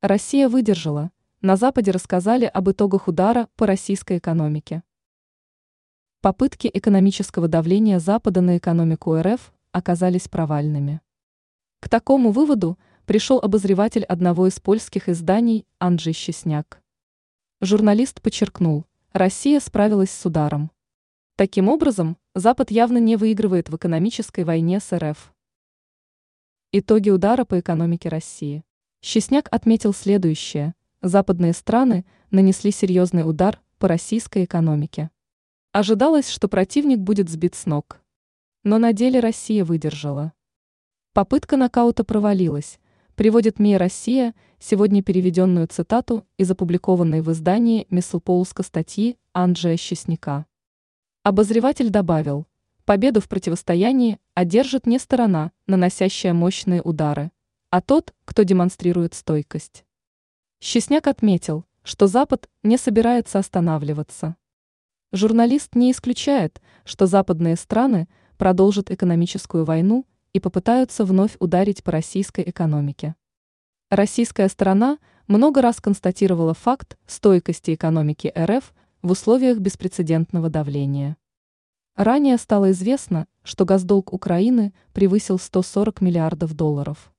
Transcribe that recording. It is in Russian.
Россия выдержала. На Западе рассказали об итогах удара по российской экономике. Попытки экономического давления Запада на экономику РФ оказались провальными. К такому выводу пришел обозреватель одного из польских изданий Анджей Щесняк. Журналист подчеркнул, Россия справилась с ударом. Таким образом, Запад явно не выигрывает в экономической войне с РФ. Итоги удара по экономике России. Щесняк отметил следующее. Западные страны нанесли серьезный удар по российской экономике. Ожидалось, что противник будет сбит с ног. Но на деле Россия выдержала. Попытка нокаута провалилась, приводит МИ «Россия» сегодня переведенную цитату из опубликованной в издании Месселполска статьи Анджея Щесняка. Обозреватель добавил, победу в противостоянии одержит не сторона, наносящая мощные удары, а тот, кто демонстрирует стойкость. Щесняк отметил, что Запад не собирается останавливаться. Журналист не исключает, что западные страны продолжат экономическую войну и попытаются вновь ударить по российской экономике. Российская сторона много раз констатировала факт стойкости экономики РФ в условиях беспрецедентного давления. Ранее стало известно, что госдолг Украины превысил 140 миллиардов долларов.